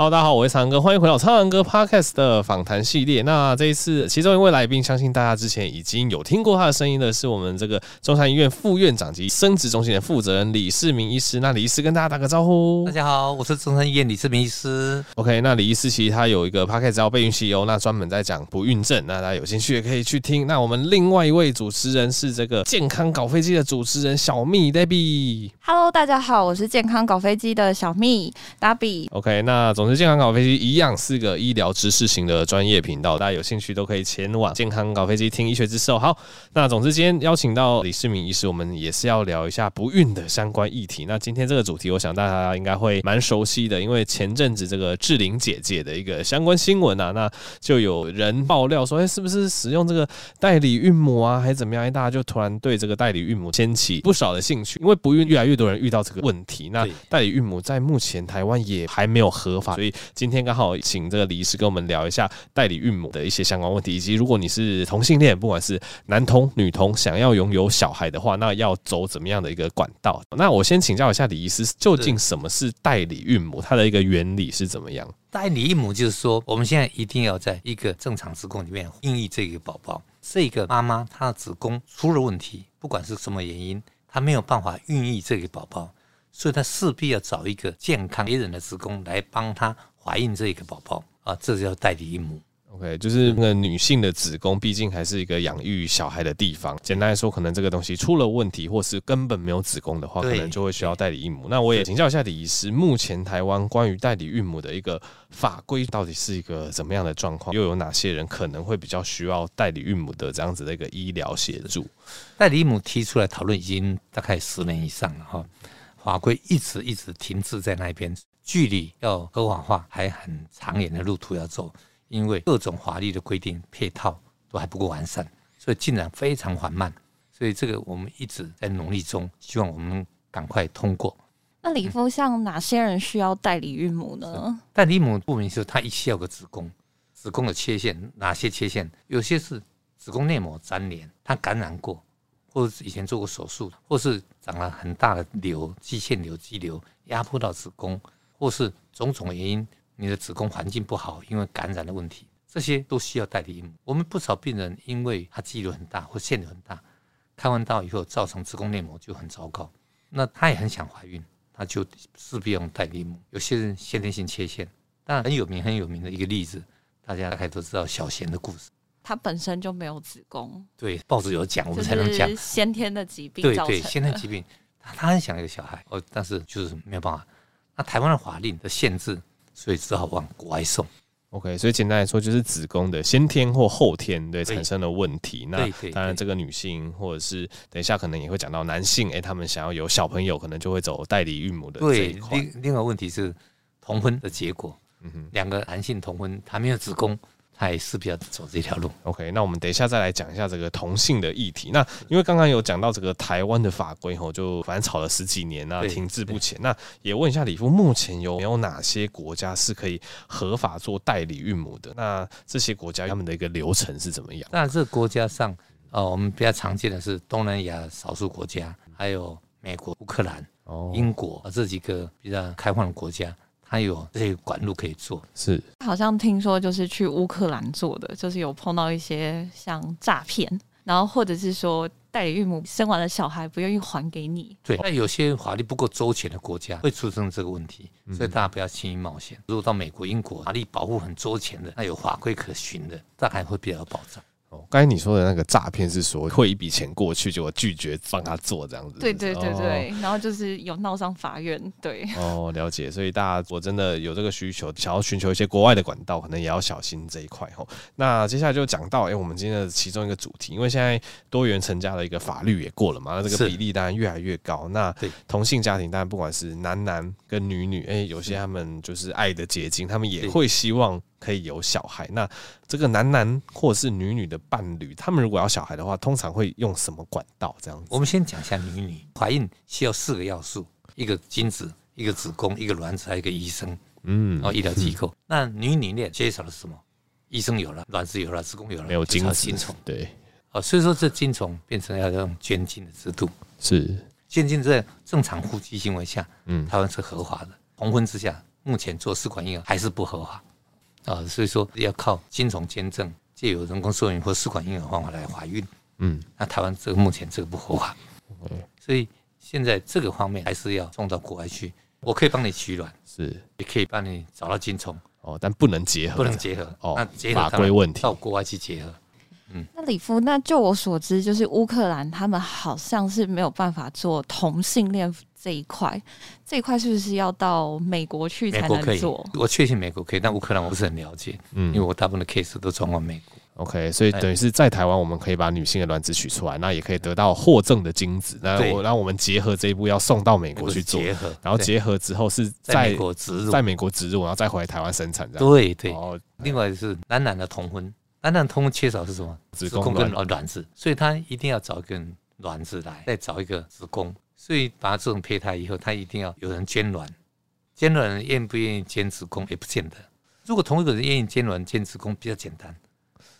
Hello，大家好，我是苍蓝鸽，欢迎回到苍狼哥 Podcast 的访谈系列。那这一次，其中一位来宾，相信大家之前已经有听过他的声音的，是我们这个中山医院副院长及生殖中心的负责人李世民医师。那李医师跟大家打个招呼。大家好，我是中山医院李世民医师。OK，那李医师其实他有一个 Podcast 叫备孕西游，那专门在讲不孕症，那大家有兴趣也可以去听。那我们另外一位主持人是这个健康搞飞机的主持人小蜜 Debbie。Hello，大家好，我是健康搞飞机的小蜜 Debbie。OK，那总之健康搞飞机一样是个医疗知识型的专业频道，大家有兴趣都可以前往健康搞飞机听医学知识。好，那总之今天邀请到李世民医师，我们也是要聊一下不孕的相关议题。那今天这个主题，我想大家应该会蛮熟悉的，因为前阵子这个志玲姐姐的一个相关新闻啊，那就有人爆料说，哎，是不是使用这个代理孕母啊，还是怎么样？哎，大家就突然对这个代理孕母掀起不少的兴趣，因为不孕越来越多人遇到这个问题。那代理孕母在目前台湾也还没有合法，所以今天刚好请这个李医师跟我们聊一下代理孕母的一些相关问题，以及如果你是同性恋，不管是男同女同，想要拥有小孩的话，那要走怎么样的一个管道？那我先请教一下李医师，究竟什么是代理孕母？它的一个原理是怎么样？代理孕母就是说，我们现在一定要在一个正常子宫里面孕育这个宝宝。这个妈妈她的子宫出了问题，不管是什么原因，她没有办法孕育这个宝宝，所以她势必要找一个健康别人的子宫来帮她。怀孕这个宝宝啊，这叫代理孕母。OK，就是那个女性的子宫，毕竟还是一个养育小孩的地方。简单来说，可能这个东西出了问题，或是根本没有子宫的话，可能就会需要代理孕母。那我也请教一下李医师，目前台湾关于代理孕母的一个法规到底是一个怎么样的状况？又有哪些人可能会比较需要代理孕母的这样子的一个医疗协助？代理孕母提出来讨论已经大概十年以上了哈，法规一直一直停滞在那边。距离要合法化还很长远的路途要走，因为各种法律的规定配套都还不够完善，所以进展非常缓慢。所以这个我们一直在努力中，希望我们赶快通过。那李夫，像哪些人需要代理孕母呢？代理孕母顾名思义，它一需要个子宫，子宫的缺陷哪些缺陷？有些是子宫内膜粘连，它感染过，或者以前做过手术，或是长了很大的瘤，肌腺瘤、肌瘤压迫到子宫。或是种种原因，你的子宫环境不好，因为感染的问题，这些都需要代理孕母。我们不少病人因为他肌瘤很大或腺瘤很大，开完刀以后造成子宫内膜就很糟糕，那他也很想怀孕，他就势必用代理孕母。有些人先天性缺陷，当然很有名很有名的一个例子，大家大概都知道小贤的故事，他本身就没有子宫，对，报纸有讲，我们才能讲先天的疾病，对对，先天疾病，他很想要一个小孩，哦，但是就是没有办法。那台湾的法令的限制，所以只好往国外送。OK，所以简单来说，就是子宫的先天或后天对产生的问题。那当然，这个女性或者是等一下可能也会讲到男性，哎、欸，他们想要有小朋友，可能就会走代理孕母的这一块。另另外问题是同婚的结果，嗯哼，两个男性同婚，他没有子宫。还是比较走这条路。OK，那我们等一下再来讲一下这个同性的议题。那因为刚刚有讲到这个台湾的法规吼，就反正吵了十几年啊停滞不前。那也问一下李夫，目前有没有哪些国家是可以合法做代理孕母的？那这些国家他们的一个流程是怎么样？那这个国家上，呃，我们比较常见的是东南亚少数国家，还有美国、乌克兰、英国这几个比较开放的国家。还有这些管路可以做，是好像听说就是去乌克兰做的，就是有碰到一些像诈骗，然后或者是说代理孕母生完了小孩不愿意还给你。对，那有些法律不够周全的国家会出生这个问题，所以大家不要轻易冒险。如果到美国、英国法律保护很周全的，那有法规可循的，大概会比较有保障。哦，刚才你说的那个诈骗是说汇一笔钱过去，结果拒绝帮他做这样子？对对对对，然后就是有闹上法院，对。哦，了解。所以大家我真的有这个需求，想要寻求一些国外的管道，可能也要小心这一块吼。那接下来就讲到，哎，我们今天的其中一个主题，因为现在多元成家的一个法律也过了嘛，那这个比例当然越来越高。那同性家庭当然不管是男男跟女女，哎，有些他们就是爱的结晶，他们也会希望。可以有小孩，那这个男男或者是女女的伴侣，他们如果要小孩的话，通常会用什么管道？这样子，我们先讲一下女女怀孕需要四个要素：一个精子，一个子宫，一个卵子，还有一个医生。嗯，然后医疗机构。那女女恋缺少了什么？医生有了，卵子有了，子宫有了，没有精子精虫。对，哦，所以说这精虫变成要用捐精的制度。是，捐精在正常夫妻行为下，嗯，台湾是合法的。同婚之下。目前做试管婴儿还是不合法啊，所以说要靠精虫捐赠，借由人工受孕或试管婴儿方法来怀孕。嗯，那台湾这个目前这个不合法，所以现在这个方面还是要送到国外去。我可以帮你取卵，是也可以帮你找到精虫哦，但不能结合，不能结合哦，那结合法规问题，到国外去结合。嗯，那李夫，那就我所知，就是乌克兰他们好像是没有办法做同性恋这一块，这一块是不是要到美国去才能做？我确信美国可以，但乌克兰我不是很了解，嗯，因为我大部分的 case 都转往美国。OK，所以等于是在台湾，我们可以把女性的卵子取出来，那也可以得到获赠的精子。那我让我们结合这一步要送到美国去做，结合，然后结合之后是在美国植入，在美国植入，然后再回来台湾生产。对对。然后另外是男男的同婚。单单通缺少是什么？子宫跟卵子，所以他一定要找一根卵子来，再找一个子宫，所以把这种胚胎以后，他一定要有人捐卵。捐卵人愿不愿意捐子宫也不见得。如果同一个人愿意捐卵捐子宫，比较简单，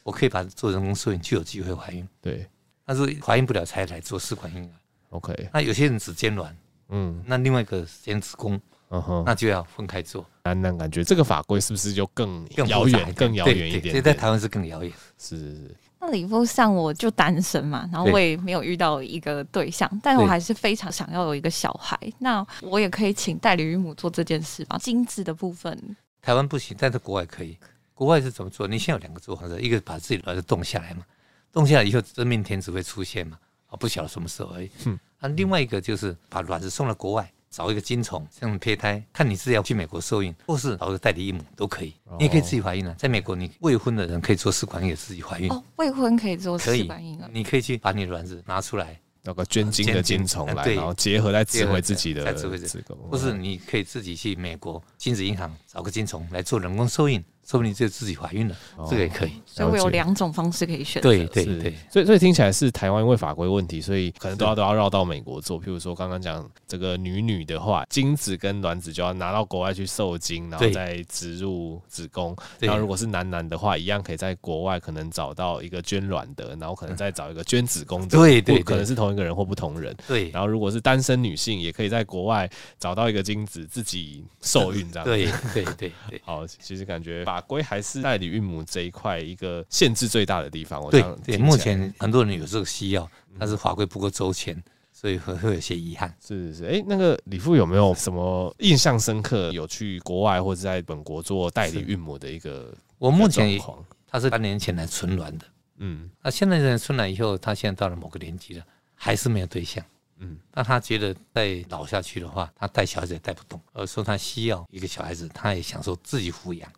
我可以把它做人工受孕就有机会怀孕。对，但是怀孕不了才来做试管婴儿。OK，那有些人只捐卵，嗯，那另外一个捐子宫。嗯哼，那就要分开做。那那感觉这个法规是不是就更遥远、更遥远一点？所以在台湾是更遥远。是是是。那里夫像我就单身嘛，然后我也没有遇到一个对象，但我还是非常想要有一个小孩。那我也可以请代理孕母做这件事吧？精子的部分，台湾不行，但是国外可以。国外是怎么做？你先有两个做法，一个把自己卵子冻下来嘛，冻下来以后真命天子会出现嘛？啊，不晓得什么时候而已。嗯。那另外一个就是把卵子送到国外。找一个精虫，像胚胎，看你是要去美国受孕，或是找个代理孕母都可以。你也可以自己怀孕啊，在美国，你未婚的人可以做试管婴儿自己怀孕。哦，未婚可以做试管婴儿，你可以去把你的卵子拿出来，那个捐精的精虫来，然后结合再植回自己的子宫，或是你可以自己去美国精子银行找个精虫来做人工受孕。说不定就自己怀孕了，这个也可以。所以我有两种方式可以选择。对对对，所以所以听起来是台湾因为法规问题，所以可能都要都要绕到美国做。譬如说刚刚讲这个女女的话，精子跟卵子就要拿到国外去受精，然后再植入子宫。然后如果是男男的话，一样可以在国外可能找到一个捐卵的，然后可能再找一个捐子宫的。对对，可能是同一个人或不同人。对。然后如果是单身女性，也可以在国外找到一个精子自己受孕这样。对对对对。好，其实感觉法规还是代理。孕母这一块一个限制最大的地方，对对，目前很多人有这个需要，但是法规不够周全，所以会会有些遗憾。是是是，哎，那个李富有没有什么印象深刻？有去国外或者在本国做代理孕母的一个？我目前他是三年前来存卵的，嗯，那现在人存卵以后，他现在到了某个年纪了，还是没有对象，嗯，那他觉得再老下去的话，他带小孩子也带不动，而说他需要一个小孩子，他也享受自己抚养。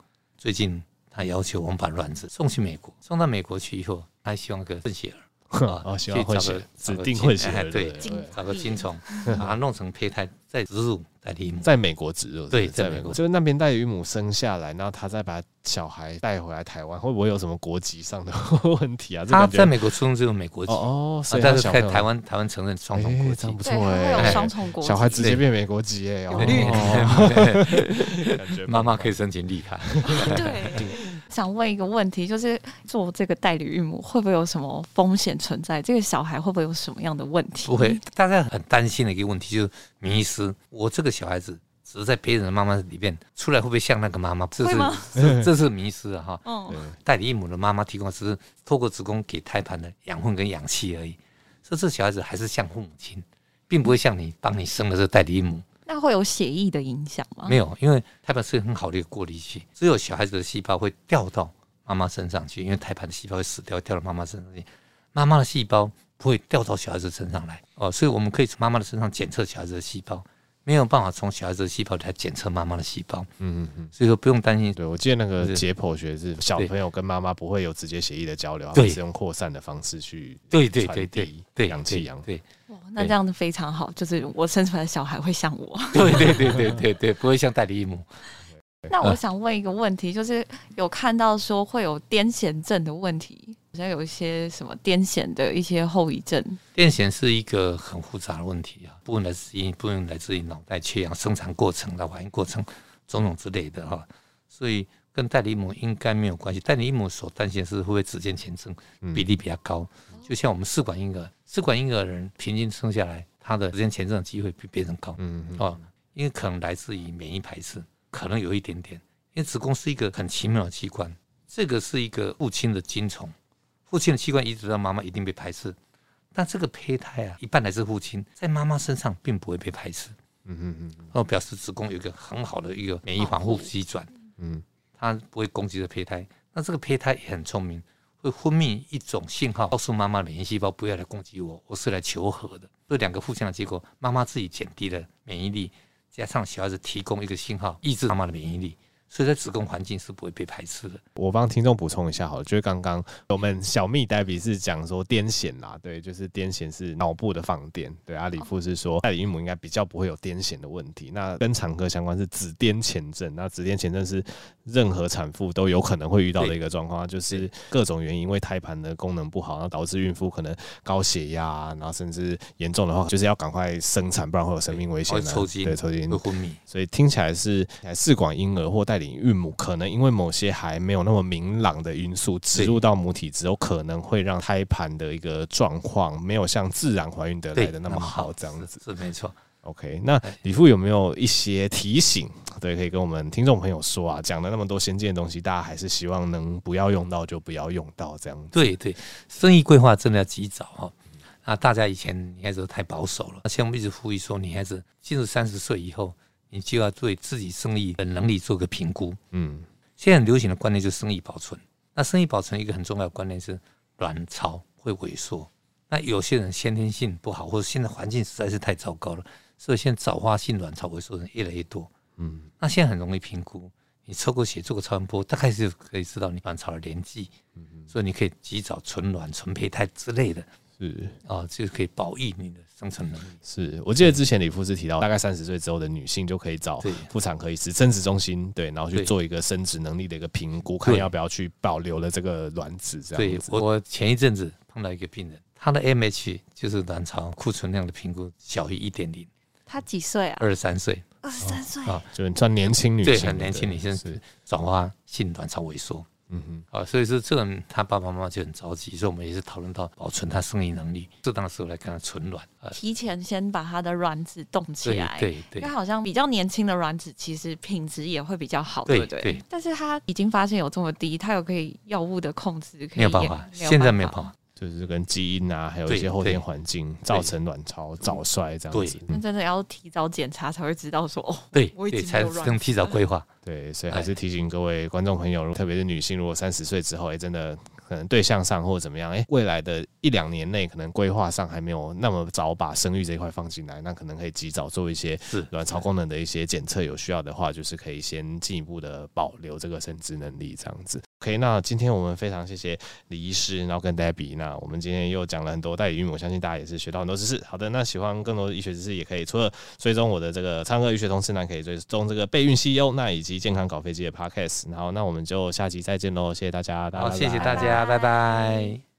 最近。他要求我们把卵子送去美国，送到美国去以后，他希望个混血儿，啊，希望混血儿，指定混血儿，对，找个精虫，把它弄成胚胎，再植入代理孕母，在美国植入，对，在美国，就是那边代理孕母生下来，然后他再把小孩带回来台湾，会不会有什么国籍上的 问题啊？他在美国出生只有美国籍。哦，所以他是在台湾，台湾承认双重国籍，不错哎，双重国籍，小孩直接变美国籍哎，妈妈可以申请绿卡，对。想问一个问题，就是做这个代理孕母会不会有什么风险存在？这个小孩会不会有什么样的问题？不会，大家很担心的一个问题就是迷思。我这个小孩子只是在别人的妈妈里面出来，会不会像那个妈妈？这是吗 这是迷失啊！哈，嗯，代理孕母的妈妈提供的只是透过子宫给胎盘的养分跟氧气而已，所以这小孩子还是像父母亲，并不会像你帮你生的这个代理孕母。它会有血液的影响吗？没有，因为胎盘是很好的一个过滤器，只有小孩子的细胞会掉到妈妈身上去，因为胎盘的细胞会死掉，掉到妈妈身上去。妈妈的细胞不会掉到小孩子身上来哦，所以我们可以从妈妈的身上检测小孩子的细胞，没有办法从小孩子的细胞来检测妈妈的细胞。嗯嗯嗯，所以说不用担心。对，我记得那个解剖学是小朋友跟妈妈不会有直接血液的交流，对，是用扩散的方式去对对对对对氧气氧对。那这样子非常好，就是我生出来的小孩会像我。对对对对对对，不会像代理孕母。那我想问一个问题，就是有看到说会有癫痫症的问题，好像有一些什么癫痫的一些后遗症。癫痫是一个很复杂的问题啊，部分来自于部分来自于脑袋缺氧、生产过程的反应过程种种之类的哈，所以跟代理孕母应该没有关系。代理孕母所担心是会不会子痫前症比例比较高，就像我们试管婴儿。试管婴儿的人平均生下来，他的子痫前症的机会比别人高。嗯哦，因为可能来自于免疫排斥，可能有一点点，因为子宫是一个很奇妙的器官，这个是一个父亲的精虫，父亲的器官移植到妈妈一定被排斥，但这个胚胎啊，一半来自父亲，在妈妈身上并不会被排斥。嗯嗯嗯，然后表示子宫有一个很好的一个免疫防护机转，嗯，它不会攻击这胚胎。那这个胚胎也很聪明，会分泌一种信号，告诉妈妈免疫细胞不要来攻击我，我是来求和的。这两个互相的结果，妈妈自己减低了免疫力，加上小孩子提供一个信号，抑制妈妈的免疫力。所以在子宫环境是不会被排斥的。我帮听众补充一下好了，就是刚刚我们小蜜黛比是讲说癫痫啦，对，就是癫痫是脑部的放电。对，阿里夫是说代理孕母应该比较不会有癫痫的问题。那跟产科相关是子癫前症，那子癫前症是任何产妇都有可能会遇到的一个状况，就是各种原因，因为胎盘的功能不好，然后导致孕妇可能高血压，然后甚至严重的话就是要赶快生产，不然会有生命危险。抽筋，对，抽筋会昏迷。所以听起来是试管婴儿或代理孕母可能因为某些还没有那么明朗的因素植入到母体之后，可能会让胎盘的一个状况没有像自然怀孕得来的那么好，这样子是没错。OK，那李富有没有一些提醒？对，可以跟我们听众朋友说啊，讲了那么多先进的东西，大家还是希望能不要用到就不要用到这样子。对对，生育规划真的要及早哈。那大家以前女孩子都太保守了，现在我们一直呼吁说，女孩子进入三十岁以后。你就要对自己生意的能力做个评估。嗯，现在很流行的观念就是生意保存。那生意保存一个很重要的观念是卵巢会萎缩。那有些人先天性不好，或者现在环境实在是太糟糕了，所以现在早发性卵巢萎缩的人越来越多。嗯，那现在很容易评估，你抽个血做个超声波，大概就可以知道你卵巢的年纪。嗯，所以你可以及早存卵、存胚胎之类的。是啊，就可以保育你的生存能力。是我记得之前李夫是提到，大概三十岁之后的女性就可以找妇产科医师、生殖中心，对，然后去做一个生殖能力的一个评估，看要不要去保留了这个卵子。这样子。对，我前一阵子碰到一个病人，他的 AMH 就是卵巢库存量的评估小于一点零。她几岁啊？二十三岁。二十三岁啊，就是算年轻女性，对，很年轻女性是转化性卵巢萎缩。嗯哼，啊，所以说这个他爸爸妈妈就很着急，所以我们也是讨论到保存他生育能力，适当的时候来给他存卵，提前先把他的卵子冻起来，对对，因为好像比较年轻的卵子其实品质也会比较好，对不对？但是他已经发现有这么低，他有可以药物的控制，可以没有办法，现在没有办法。就是跟基因啊，还有一些后天环境造成卵巢早衰这样子。那真的要提早检查才会知道说哦，对，我已经才能提早规划。对，所以还是提醒各位观众朋友，特别是女性，如果三十岁之后，哎，真的。可能对象上或者怎么样，哎，未来的一两年内，可能规划上还没有那么早把生育这一块放进来，那可能可以及早做一些卵巢功能的一些检测，有需要的话，就是可以先进一步的保留这个生殖能力，这样子。OK，那今天我们非常谢谢李医师，然后跟 Debbie，那我们今天又讲了很多代理孕，我相信大家也是学到很多知识。好的，那喜欢更多的医学知识，也可以除了追踪我的这个唱歌医学通识，那可以追踪这个备孕 CEO，那以及健康搞飞机的 Podcast。然后，那我们就下集再见喽，谢谢大家，好，谢谢大家。拜拜。